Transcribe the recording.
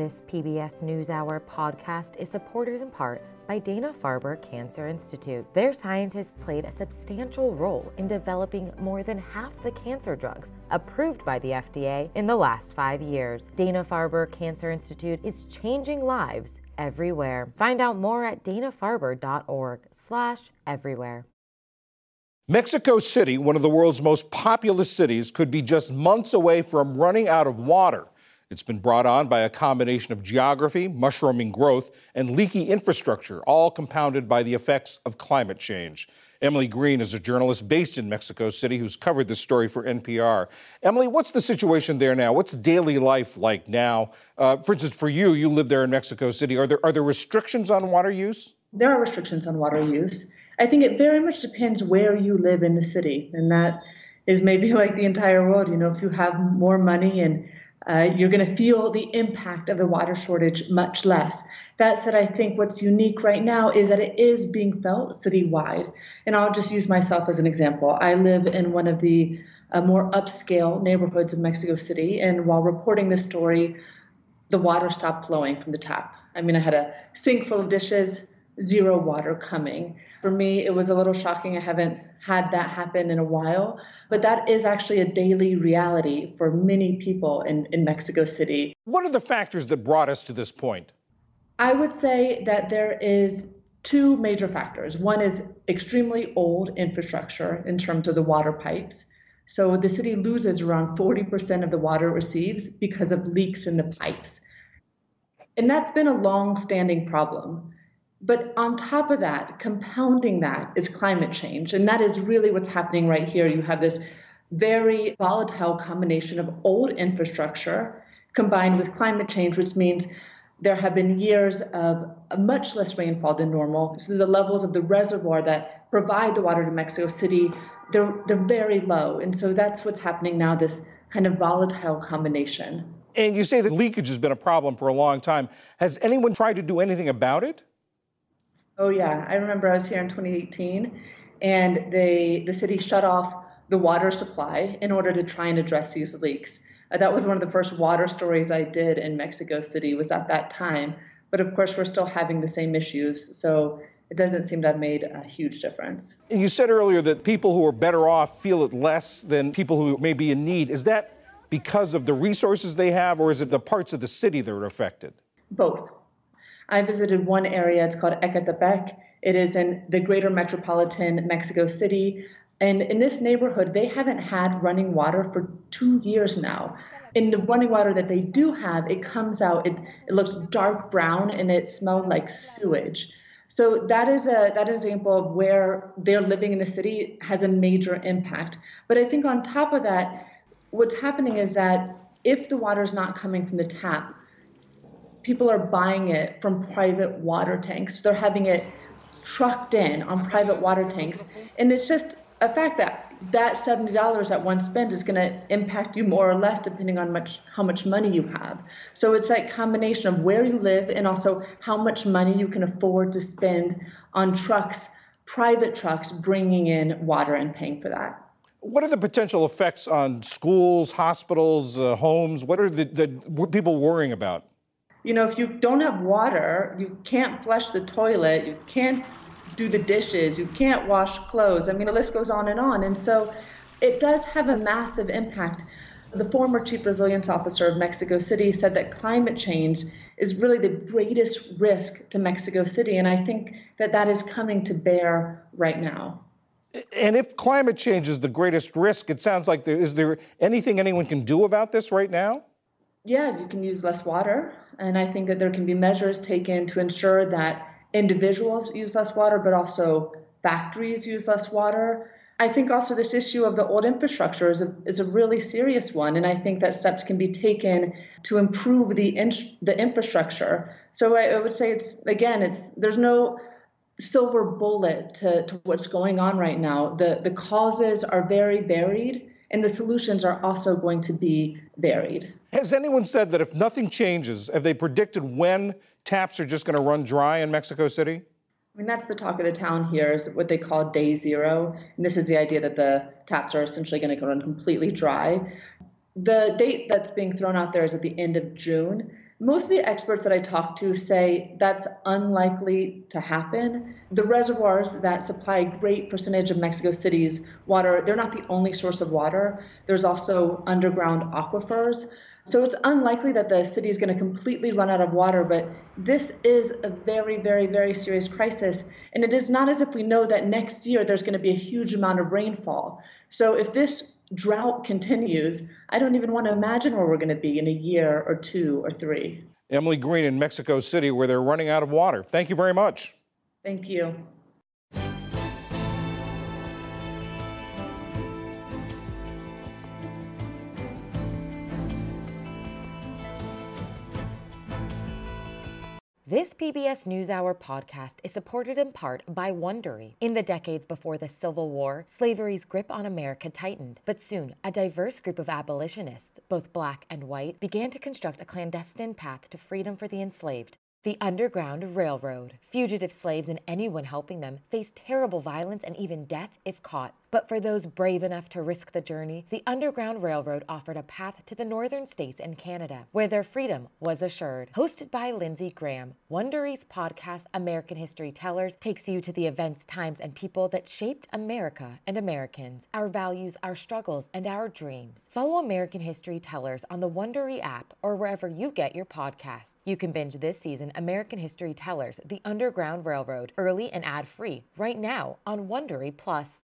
This PBS NewsHour podcast is supported in part by Dana Farber Cancer Institute. Their scientists played a substantial role in developing more than half the cancer drugs approved by the FDA in the last five years. Dana Farber Cancer Institute is changing lives everywhere. Find out more at danafarber.org/everywhere. Mexico City, one of the world's most populous cities, could be just months away from running out of water. It's been brought on by a combination of geography, mushrooming growth, and leaky infrastructure, all compounded by the effects of climate change. Emily Green is a journalist based in Mexico City who's covered this story for NPR. Emily, what's the situation there now? What's daily life like now? Uh, for instance, for you, you live there in Mexico City. Are there are there restrictions on water use? There are restrictions on water use. I think it very much depends where you live in the city, and that is maybe like the entire world. You know, if you have more money and uh, you're going to feel the impact of the water shortage much less. That said, I think what's unique right now is that it is being felt citywide. And I'll just use myself as an example. I live in one of the uh, more upscale neighborhoods of Mexico City, and while reporting this story, the water stopped flowing from the tap. I mean, I had a sink full of dishes, zero water coming. For me, it was a little shocking. I haven't had that happen in a while, but that is actually a daily reality for many people in, in Mexico City. What are the factors that brought us to this point? I would say that there is two major factors. One is extremely old infrastructure in terms of the water pipes. So the city loses around 40% of the water it receives because of leaks in the pipes. And that's been a long standing problem. But on top of that, compounding that is climate change. And that is really what's happening right here. You have this very volatile combination of old infrastructure combined with climate change, which means there have been years of much less rainfall than normal. So the levels of the reservoir that provide the water to Mexico City, they're, they're very low. And so that's what's happening now, this kind of volatile combination. And you say that leakage has been a problem for a long time. Has anyone tried to do anything about it? Oh yeah, I remember I was here in 2018, and they the city shut off the water supply in order to try and address these leaks. Uh, that was one of the first water stories I did in Mexico City was at that time. But of course, we're still having the same issues, so it doesn't seem to have made a huge difference. You said earlier that people who are better off feel it less than people who may be in need. Is that because of the resources they have, or is it the parts of the city that are affected? Both. I visited one area, it's called Ecatepec. It is in the greater metropolitan Mexico City. And in this neighborhood, they haven't had running water for two years now. In the running water that they do have, it comes out, it, it looks dark brown and it smelled like sewage. So that is a that is an example of where they're living in the city has a major impact. But I think on top of that, what's happening is that if the water is not coming from the tap, people are buying it from private water tanks. They're having it trucked in on private water tanks. And it's just a fact that that $70 that one spends is going to impact you more or less depending on much how much money you have. So it's that combination of where you live and also how much money you can afford to spend on trucks, private trucks bringing in water and paying for that. What are the potential effects on schools, hospitals, uh, homes? What are the, the people worrying about? You know, if you don't have water, you can't flush the toilet, you can't do the dishes, you can't wash clothes. I mean, the list goes on and on. And so it does have a massive impact. The former chief resilience officer of Mexico City said that climate change is really the greatest risk to Mexico City. And I think that that is coming to bear right now. And if climate change is the greatest risk, it sounds like there is there anything anyone can do about this right now? Yeah, you can use less water. And I think that there can be measures taken to ensure that individuals use less water, but also factories use less water. I think also this issue of the old infrastructure is a, is a really serious one. And I think that steps can be taken to improve the, in, the infrastructure. So I, I would say it's, again, it's, there's no silver bullet to, to what's going on right now. The, the causes are very varied and the solutions are also going to be varied. Has anyone said that if nothing changes, have they predicted when taps are just going to run dry in Mexico City? I mean, that's the talk of the town here is what they call day zero. And this is the idea that the taps are essentially going to run completely dry. The date that's being thrown out there is at the end of June. Most of the experts that I talk to say that's unlikely to happen. The reservoirs that supply a great percentage of Mexico City's water, they're not the only source of water. There's also underground aquifers. So it's unlikely that the city is going to completely run out of water, but this is a very, very, very serious crisis. And it is not as if we know that next year there's going to be a huge amount of rainfall. So if this drought continues, I don't even want to imagine where we're going to be in a year or two or three. Emily Green in Mexico City, where they're running out of water. Thank you very much. Thank you. This PBS NewsHour podcast is supported in part by Wondery. In the decades before the Civil War, slavery's grip on America tightened, but soon a diverse group of abolitionists, both black and white, began to construct a clandestine path to freedom for the enslaved. The Underground Railroad. Fugitive slaves and anyone helping them faced terrible violence and even death if caught. But for those brave enough to risk the journey, the Underground Railroad offered a path to the northern states and Canada, where their freedom was assured. Hosted by Lindsay Graham, Wondery's podcast American History Tellers takes you to the events, times, and people that shaped America and Americans, our values, our struggles, and our dreams. Follow American History Tellers on the Wondery app or wherever you get your podcasts. You can binge this season American History Tellers, The Underground Railroad, early and ad-free right now on Wondery Plus.